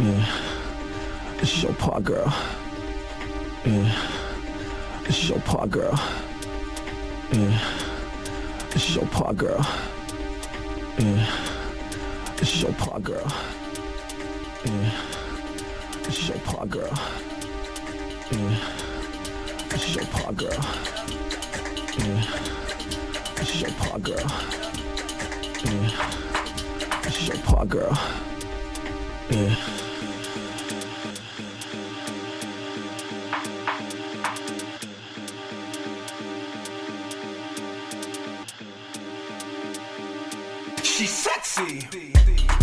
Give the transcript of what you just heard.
Yeah. This is your part, girl. Yeah. This is your part, girl. Yeah. This is your part, girl. Yeah. This is your part, girl. Yeah. This is your part, girl. Yeah. This is your part, girl. Yeah. This is your part, girl. Yeah. This is your part, girl. Yeah. She's sexy.